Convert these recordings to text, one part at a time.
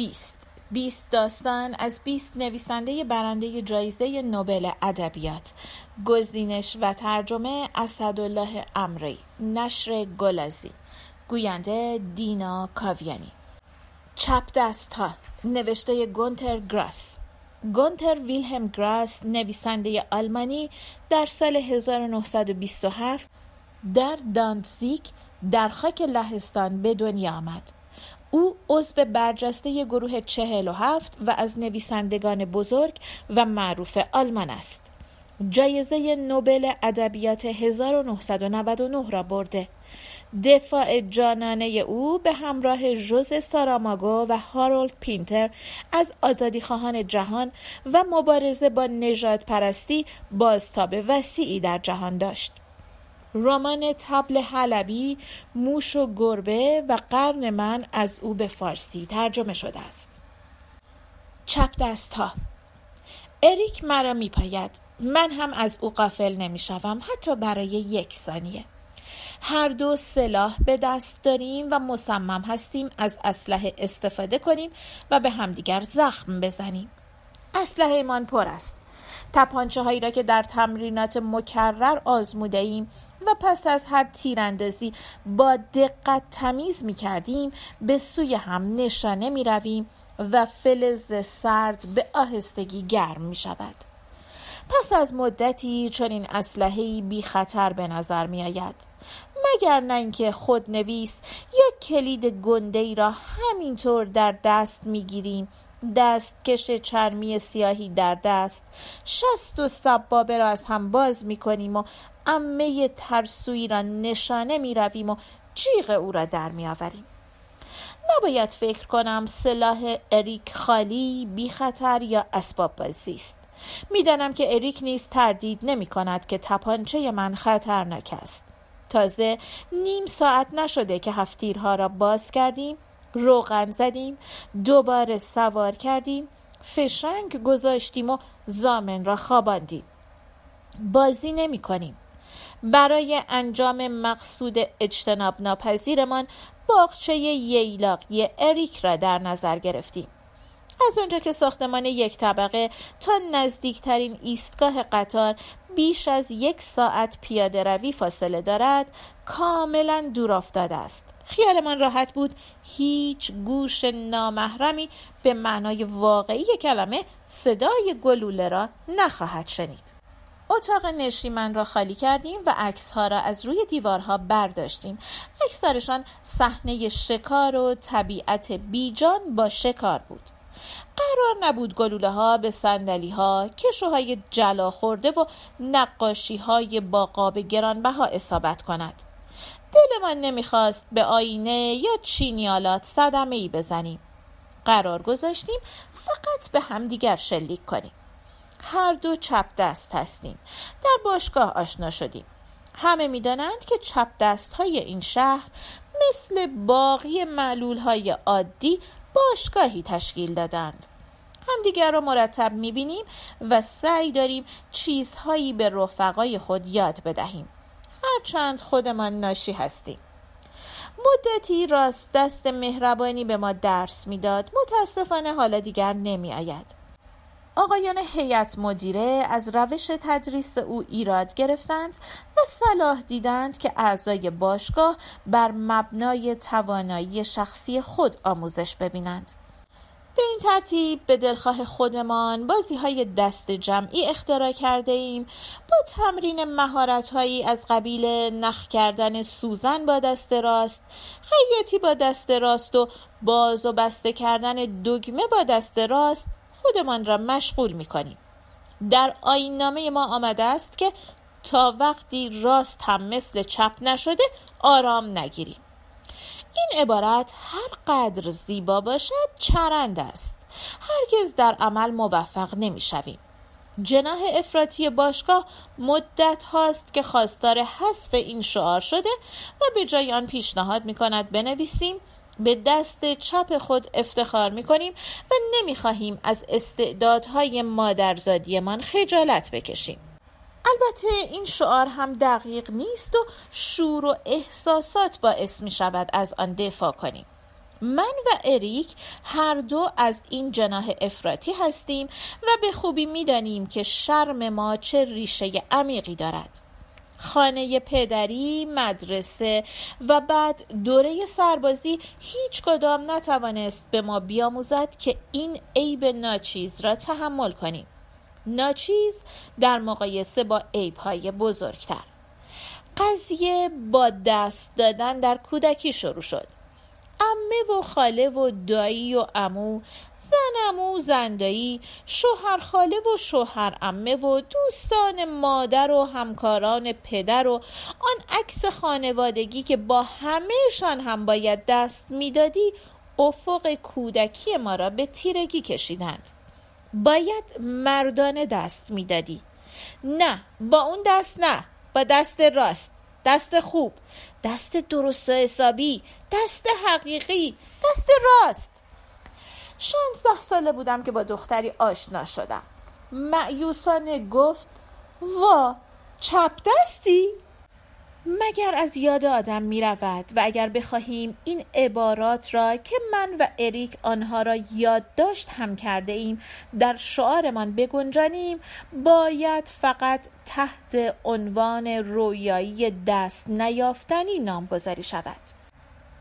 20 20 داستان از 20 نویسنده برنده جایزه نوبل ادبیات. گزینش و ترجمه اسدالله امری نشر گلازی. گوینده دینا کاویانی. چپ دست ها نوشته گونتر گراس. گونتر ویلهم گراس نویسنده آلمانی در سال 1927 در دانتزیک در خاک لهستان به دنیا آمد. او عضو برجسته گروه چهل و هفت و از نویسندگان بزرگ و معروف آلمان است. جایزه نوبل ادبیات 1999 را برده. دفاع جانانه او به همراه ژوز ساراماگو و هارولد پینتر از آزادیخواهان جهان و مبارزه با نجات پرستی بازتاب وسیعی در جهان داشت. رمان تبل حلبی موش و گربه و قرن من از او به فارسی ترجمه شده است. چپ دست ها اریک مرا میپاید. من هم از او قافل نمی‌شوم حتی برای یک ثانیه. هر دو سلاح به دست داریم و مصمم هستیم از اسلحه استفاده کنیم و به همدیگر زخم بزنیم. اسلحه ایمان پر است. تپانچه هایی را که در تمرینات مکرر آزموده ایم و پس از هر تیراندازی با دقت تمیز می کردیم به سوی هم نشانه می رویم و فلز سرد به آهستگی گرم می شود. پس از مدتی چون این اسلحه بی خطر به نظر می آید مگر نه اینکه خود نویس یا کلید گنده ای را همینطور در دست می گیریم دستکش چرمی سیاهی در دست. شست و سبابه را از هم باز می کنیم و امه ترسویی را نشانه می رویم و جیغ او را در می آوریم. نباید فکر کنم سلاح اریک خالی بی خطر یا اسباب بازی است. می‌دانم که اریک نیز تردید نمی کند که تپانچه من خطرناک است. تازه نیم ساعت نشده که هفتیرها را باز کردیم. روغن زدیم دوباره سوار کردیم فشنگ گذاشتیم و زامن را خواباندیم. بازی نمی کنیم. برای انجام مقصود اجتناب ناپذیرمان باغچه ییلاقی اریک را در نظر گرفتیم. از آنجا که ساختمان یک طبقه تا نزدیکترین ایستگاه قطار بیش از یک ساعت پیاده روی فاصله دارد کاملا دور افتاده است. خیالمان راحت بود. هیچ گوش نامحرمی به معنای واقعی کلمه صدای گلوله را نخواهد شنید. اتاق نشیمن را خالی کردیم و عکس ها را از روی دیوارها برداشتیم. اکثرشان صحنه شکار و طبیعت بیجان با شکار بود. قرار نبود گلوله ها به سندلی ها کشوهای جلا خورده و نقاشی های با قاب گرانبها اصابت کند. دلمان نمی‌خواست به آینه یا چینیالات صدمه ای بزنیم. قرار گذاشتیم فقط به همدیگر شلیک کنیم. هر دو چپ دست هستیم. در باشگاه آشنا شدیم. همه می‌دانند که چپ دست های این شهر مثل باقی معلول های عادی باشگاهی تشکیل دادند. همدیگر را مرتب می‌بینیم و سعی داریم چیزهایی به رفقای خود یاد بدهیم. هرچند خودمان ناشی هستیم. مدتی راست دست مهربانی به ما درس می‌داد. متاسفانه حالا دیگر نمی آید آقایان هیئت مدیره از روش تدریس او ایراد گرفتند و صلاح دیدند که اعضای باشگاه بر مبنای توانایی شخصی خود آموزش ببینند. به این ترتیب به دلخواه خودمان بازی های دست جمعی اختراع کرده ایم با تمرین مهارت هایی از قبیل نخ کردن سوزن با دست راست خیاطی با دست راست و باز و بسته کردن دگمه با دست راست خودمان را مشغول می کنیم. در آین نامه ما آمده است که تا وقتی راست هم مثل چپ نشده آرام نگیریم این عبارت هر قدر زیبا باشد چرند است هرگز در عمل موفق نمی شویم. جناح افراطی باشگاه مدت هاست که خواستار حذف این شعار شده و به جای آن پیشنهاد می کند بنویسیم به دست چپ خود افتخار می کنیم و نمی خواهیم از استعدادهای مادرزادیمان خجالت بکشیم. البته این شعار هم دقیق نیست و شور و احساسات باعث می شود از آن دفاع کنیم. من و اریک هر دو از این جناح افراطی هستیم و به خوبی می‌دانیم که شرم ما چه ریشه عمیقی دارد خانه پدری، مدرسه و بعد دوره سربازی هیچ کدام نتوانست به ما بیاموزد که این عیب ناچیز را تحمل کنیم. ناچیز در مقایسه با عیبهای بزرگتر. قضیه با دست دادن در کودکی شروع شد. امه و خاله و دایی و امو زن امو زندایی شوهر خاله و شوهر امه و دوستان مادر و همکاران پدر و آن عکس خانوادگی که با همهشان هم باید دست می‌دادی افق کودکی ما را به تیرگی کشیدند باید مردانه دست می‌دادی. نه با اون دست نه با دست راست دست خوب دست درست و حسابی دست حقیقی دست راست. شانزده ساله بودم که با دختری آشنا شدم. معیوسانه گفت وا چپ دستی؟ مگر از یاد آدم می رود و اگر بخواهیم این عبارات را که من و اریک آنها را یادداشت هم کرده ایم در شعارمان بگنجانیم باید فقط تحت عنوان رویایی دست نیافتنی نامگذاری شود.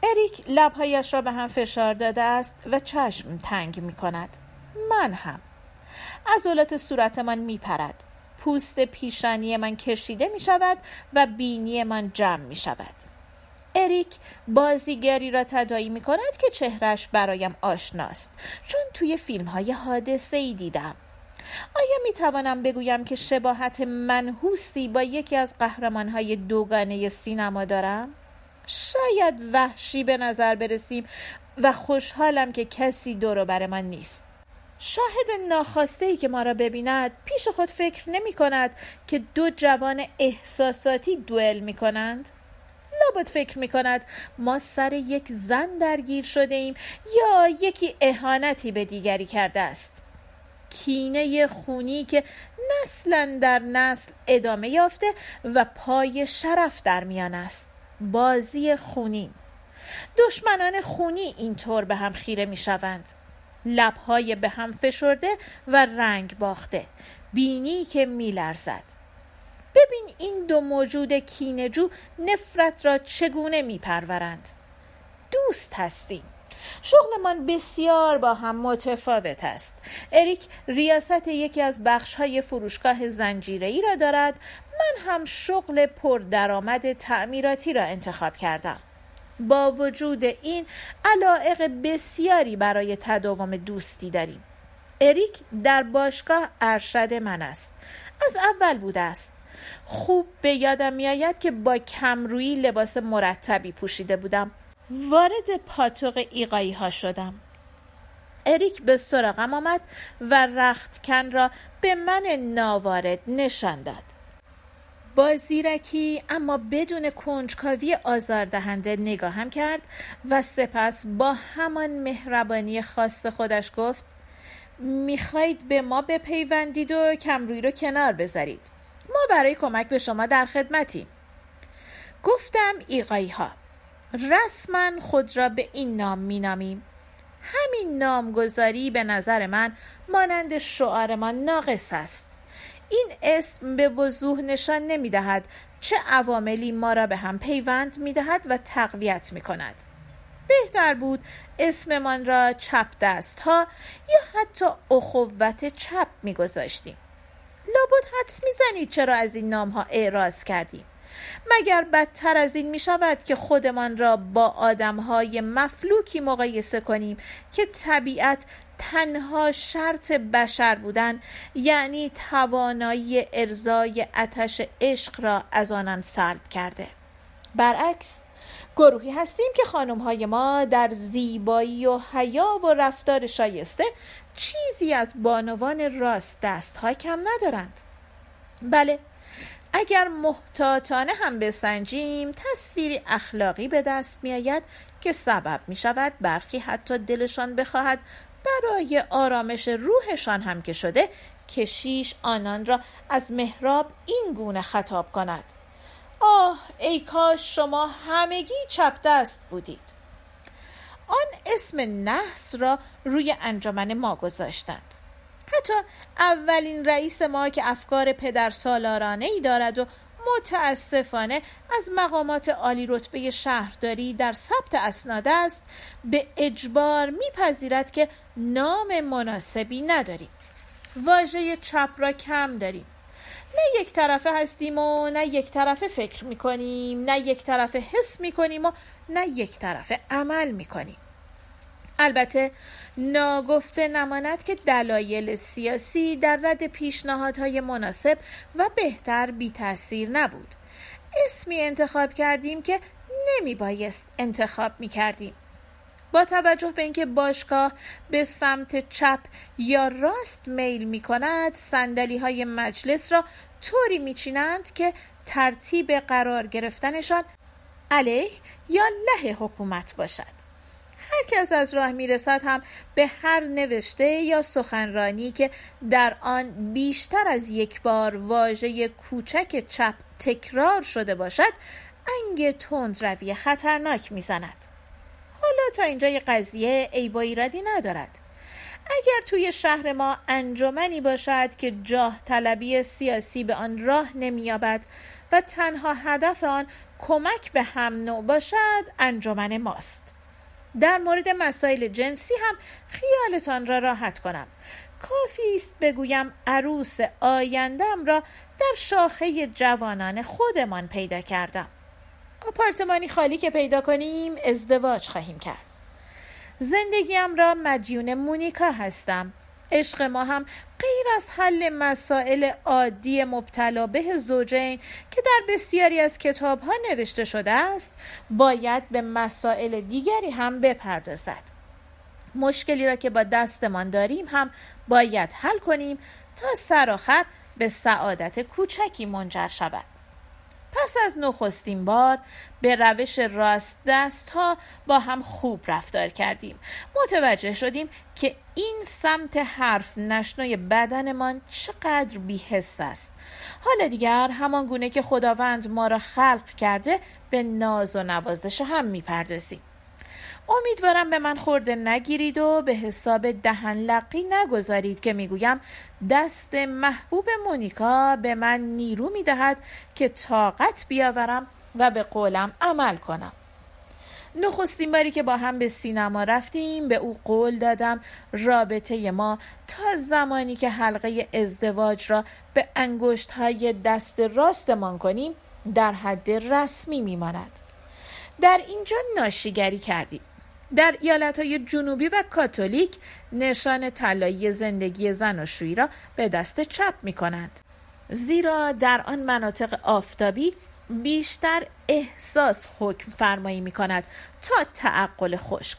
اریک لبهایش را به هم فشار داده است و چشم تنگ می کند من هم. عضلات صورتمان می پرد پوست پیشانی من کشیده می شود و بینی من جمع می شود اریک بازیگری را تدایی می کند که چهرش برایم آشناست چون توی فیلم های حادثه ای دیدم. آیا می توانم بگویم که شباهت منحوسی با یکی از قهرمان های دوگانه سینما دارم؟ شاید وحشی به نظر برسیم و خوشحالم که کسی دور بر من نیست. شاهد ناخواسته ای که ما را ببیند پیش خود فکر نمی کند که دو جوان احساساتی دوئل می کنند. لابد فکر می کند ما سر یک زن درگیر شده ایم یا یکی اهانتی به دیگری کرده است. کینه خونی که نسلا در نسل ادامه یافته و پای شرف در میان است. بازی خونین. دشمنان خونی اینطور به هم خیره می شوند. لبهای به هم فشرده و رنگ باخته. بینی که میلرزد. ببین این دو موجود کینجو نفرت را چگونه میپرورند. دوست هستیم. شغلمان بسیار با هم متفاوت است. اریک ریاست یکی از بخش های فروشگاه زنجیره را دارد. من هم شغل پردرآمد تعمیراتی را انتخاب کردم. با وجود این علائق بسیاری برای تداوم دوستی داریم. اریک در باشگاه ارشد من است. از اول بوده است. خوب به یادم میآید که با کمرویی لباس مرتبی پوشیده بودم. وارد پاتوق ایقایی ها شدم. اریک به سراغم آمد و رختکن را به من ناوارد نشان داد. با زیرکی اما بدون کنجکاوی آزاردهنده نگاهم کرد و سپس با همان مهربانی خواست خودش گفت می‌خواهید به ما بپیوندید و کمروی رو کنار بذارید. ما برای کمک به شما در خدمتیم. گفتم ایقایی ها رسما خود را به این نام مینامیم. همین نامگذاری به نظر من مانند شعارمان ناقص است. این اسم به وضوح نشان نمی دهد چه عواملی ما را به هم پیوند می دهد و تقویت می کند. بهتر بود اسممان را چپ دست ها یا حتی اخوت چپ می گذاشتیم. لابد حدس می زنید چرا از این نام ها اعراض کردیم. مگر بدتر از این می شود که خودمان را با آدم های مفلوکی مقایسه کنیم که طبیعت تنها شرط بشر بودن یعنی توانایی ارزای اتش عشق را از آنان سلب کرده. برعکس گروهی هستیم که خانم های ما در زیبایی و حیا و رفتار شایسته چیزی از بانوان راست دست ها کم ندارند. بله اگر محتاطانه هم بسنجیم تصویری اخلاقی به دست می آید که سبب می شود برخی حتی دلشان بخواهد برای آرامش روحشان هم که شده کشیش آنان را از محراب این گونه خطاب کند. آه ای کاش شما همگی چپ دست بودید. آن اسم نحس را روی انجمن ما گذاشتند. حتی اولین رئیس ما که افکار پدر سالارانه ای دارد و متاسفانه از مقامات عالی رتبه شهرداری در ثبت اسناد است به اجبار میپذیرد که نام مناسبی نداریم. واژه چپ را کم داریم. نه یک طرفه هستیم و نه یک طرفه فکر می‌کنیم نه یک طرفه حس می‌کنیم و نه یک طرفه عمل می‌کنیم. البته ناگفته نماند که دلایل سیاسی در رد پیشنهادهای مناسب و بهتر بی تاثیر نبود. اسمی انتخاب کردیم که نمی بایست انتخاب می کردیم با توجه به اینکه باشگاه به سمت چپ یا راست میل می کند سندلی های مجلس را طوری می چینند که ترتیب قرار گرفتنشان علیه یا له حکومت باشد. هر کس از راه می‌رسد هم به هر نوشته یا سخنرانی که در آن بیشتر از یک بار واژه کوچک چپ تکرار شده باشد انگ تند روی خطرناک می‌زند. حالا تا اینجای قضیه ای با ندارد. اگر توی شهر ما انجمنی باشد که جاه طلبی سیاسی به آن راه نمییابد و تنها هدف آن کمک به هم نوع باشد انجمن ماست. در مورد مسائل جنسی هم خیالتان را راحت کنم. کافی است بگویم عروس آیندم را در شاخه جوانان خودمان پیدا کردم. آپارتمانی خالی که پیدا کنیم ازدواج خواهیم کرد. زندگیم را مدیون مونیکا هستم. عشق ما هم غیر از حل مسائل عادی مبتلا به زوجین که در بسیاری از کتاب ها نوشته شده است باید به مسائل دیگری هم بپردازد. مشکلی را که با دستمان داریم هم باید حل کنیم تا سرآخر به سعادت کوچکی منجر شود. پس از نخستین بار به روش راست دست ها با هم خوب رفتار کردیم. متوجه شدیم که این سمت حرف نشنای بدنمان چقدر بیحس است. حالا دیگر همان گونه که خداوند ما را خلق کرده به ناز و نوازش هم می‌پردازیم. امیدوارم به من خورده نگیرید و به حساب دهن لقی نگذارید که می‌گویم دست محبوب مونیکا به من نیرو می‌دهد که طاقت بیاورم و به قولم عمل کنم. نخستین باری که با هم به سینما رفتیم به او قول دادم رابطه ما تا زمانی که حلقه ازدواج را به انگشت های دست راستمان کنیم در حد رسمی میماند. در اینجا ناشیگری کردیم. در ایالت های جنوبی و کاتولیک نشان طلایی زندگی زناشویی را به دست چپ می کنند. زیرا در آن مناطق آفتابی بیشتر احساس حکم فرمایی می کند تا تعقل خشک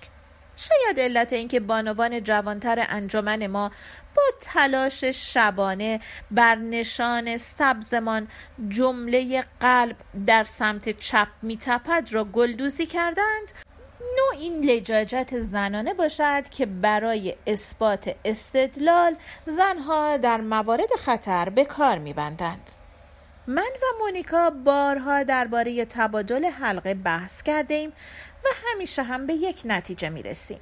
شاید علت اینکه بانوان جوانتر انجمن ما با تلاش شبانه بر نشان سبزمان جمله قلب در سمت چپ میتپد را گلدوزی کردند نوع این لجاجت زنانه باشد که برای اثبات استدلال زنها در موارد خطر به کار میبندند من و مونیکا بارها درباره تبادل حلقه بحث کرده ایم و همیشه هم به یک نتیجه می رسیم.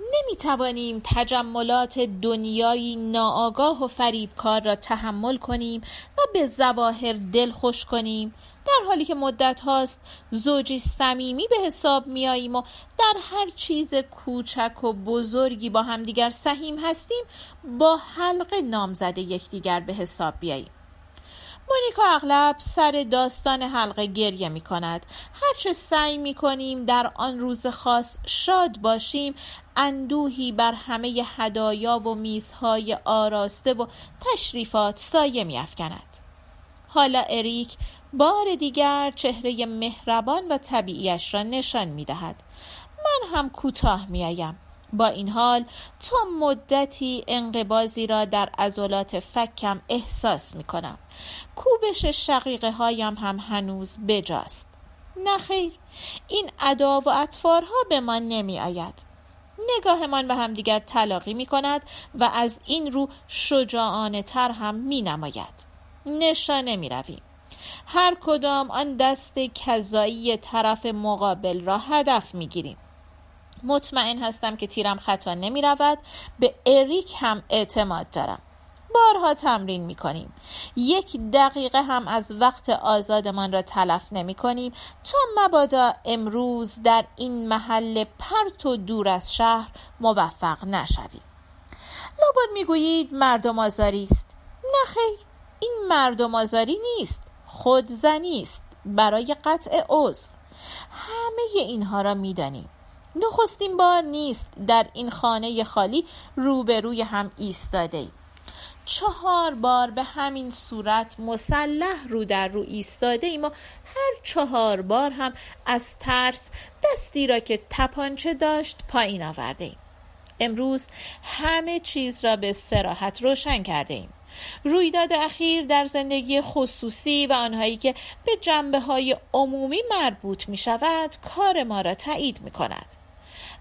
نمی توانیم تجملات دنیایی ناآگاه و فریبکار را تحمل کنیم و به زواهر دل خوش کنیم در حالی که مدت هاست زوجی صمیمی به حساب میاییم و در هر چیز کوچک و بزرگی با همدیگر سهیم هستیم با حلقه نامزده یکدیگر به حساب بیاییم مونیکا اغلب سر داستان حلقه گریه می کند هرچه سعی می کنیم در آن روز خاص شاد باشیم اندوهی بر همه هدایا و میزهای آراسته و تشریفات سایه می افکند. حالا اریک بار دیگر چهره مهربان و طبیعیش را نشان می دهد. من هم کوتاه می آیم. با این حال تا مدتی انقبازی را در عضلات فکم احساس می کنم کوبش شقیقه هایم هم هنوز بجاست نخیر این ادا و اطفارها به من نمی آید نگاهمان به همدیگر تلاقی می کند و از این رو شجاعانه تر هم می نماید نشانه می رویم. هر کدام آن دست کذایی طرف مقابل را هدف می گیریم. مطمئن هستم که تیرم خطا نمی رود. به اریک هم اعتماد دارم. بارها تمرین می کنیم. یک دقیقه هم از وقت آزادمان را تلف نمی کنیم. تا مبادا امروز در این محل پرت و دور از شهر موفق نشویم. لابد می‌گویید مردم آزاری است. نخیر این مردم آزاری نیست خودزنی است برای قطع عضو. همه اینها را می‌دانیم. نخستین بار نیست در این خانه خالی روبروی هم ایستاده ایم چهار بار به همین صورت مسلح رو در رو ایستاده ایم و هر چهار بار هم از ترس دستی را که تپانچه داشت پایین آورده ایم امروز همه چیز را به سراحت روشن کرده ایم رویداد اخیر در زندگی خصوصی و آنهایی که به جنبه های عمومی مربوط می شود کار ما را تایید می کند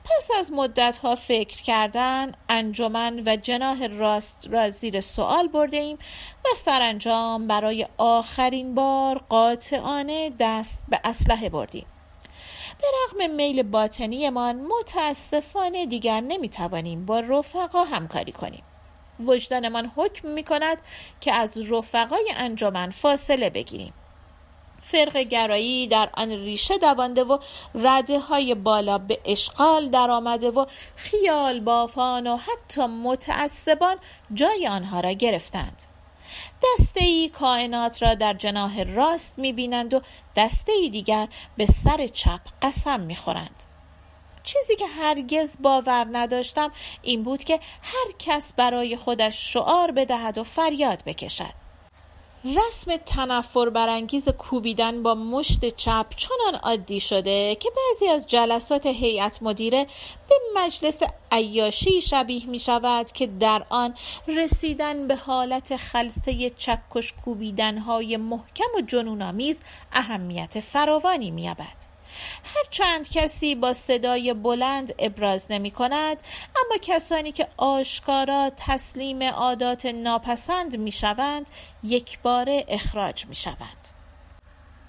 پس از مدت ها فکر کردن انجمن و جناه راست را زیر سوال برده ایم و سرانجام برای آخرین بار قاطعانه دست به اسلحه بردیم. به رغم میل باطنیمان متاسفانه دیگر نمی‌توانیم با رفقا همکاری کنیم. وجدانمان حکم می کند که از رفقای انجمن فاصله بگیریم فرق گرایی در آن ریشه دوانده و رده های بالا به اشغال در آمده و خیال بافان و حتی متعصبان جای آنها را گرفتند دسته ای کائنات را در جناه راست می بینند و دسته ای دیگر به سر چپ قسم می خورند. چیزی که هرگز باور نداشتم این بود که هر کس برای خودش شعار بدهد و فریاد بکشد رسم تنفر برانگیز کوبیدن با مشت چپ چنان عادی شده که بعضی از جلسات هیئت مدیره به مجلس عیاشی شبیه می شود که در آن رسیدن به حالت خلصه چکش کوبیدن های محکم و جنونآمیز اهمیت فراوانی می یابد. هر چند کسی با صدای بلند ابراز نمی کند اما کسانی که آشکارا تسلیم عادات ناپسند می شوند یک بار اخراج می شوند.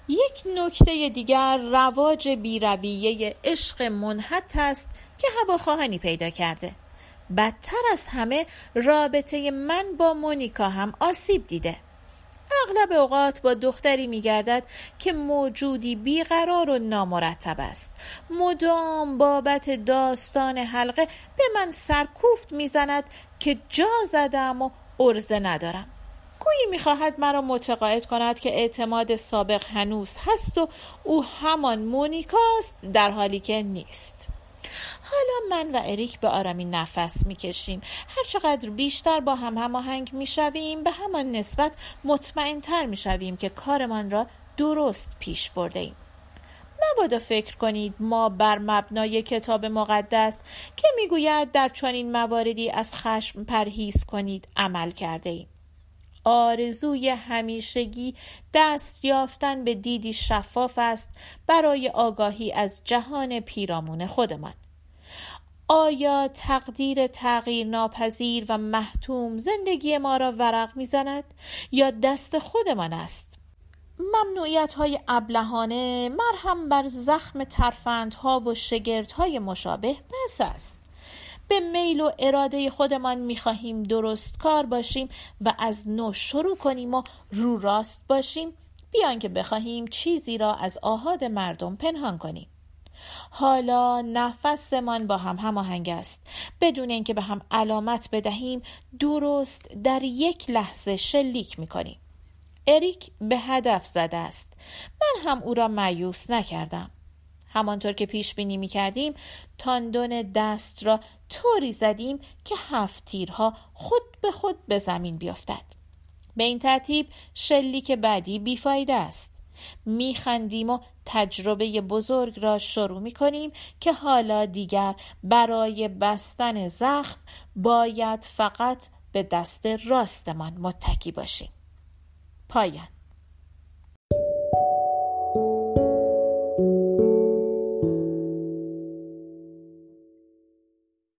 یک نکته دیگر رواج بیرویه عشق منحط است که هواخواهانی پیدا کرده. بدتر از همه رابطه من با مونیکا هم آسیب دیده. اغلب اوقات با دختری میگردد که موجودی بیقرار و نامرتب است. مدام بابت داستان حلقه به من سرکوفت می‌زند که جا زدم و ارزه ندارم. گویی می‌خواهد مرا متقاعد کند که اعتماد سابق هنوز هست و او همان مونیکاست در حالی که نیست. حالا من و اریک به آرامی نفس می‌کشیم. هر چقدر بیشتر با هم هماهنگ می‌شویم به همان نسبت مطمئنتر می‌شویم که کارمان را درست پیش برده ایم. مبادا فکر کنید ما بر مبنای کتاب مقدس که می‌گوید در چنین مواردی از خشم پرهیز کنید عمل کرده ایم. آرزوی همیشگی دست یافتن به دیدی شفاف است برای آگاهی از جهان پیرامون خودمان. آیا تقدیر تغییر ناپذیر و محتوم زندگی ما را ورق می‌زند یا دست خودمان است؟ ممنوعیت های ابلهانه مرهم بر زخم ترفندها و شگردهای مشابه بس است. به میل و اراده خودمان می‌خواهیم درست کار باشیم و از نو شروع کنیم و رو راست باشیم. بیان که بخواهیم چیزی را از آهاد مردم پنهان کنیم. حالا نفسمان با هم هماهنگ است. بدون اینکه به هم علامت بدهیم درست در یک لحظه شلیک می‌کنیم. اریک به هدف زده است. من هم او را مایوس نکردم. همانطور که پیش بینی می کردیم تاندون دست را طوری زدیم که هفت تیرها خود به خود به زمین بیفتد به این ترتیب شلیک بعدی بیفایده است. میخندیم و تجربه بزرگ را شروع می کنیم که حالا دیگر برای بستن زخم باید فقط به دست راستمان متکی باشیم. پایان.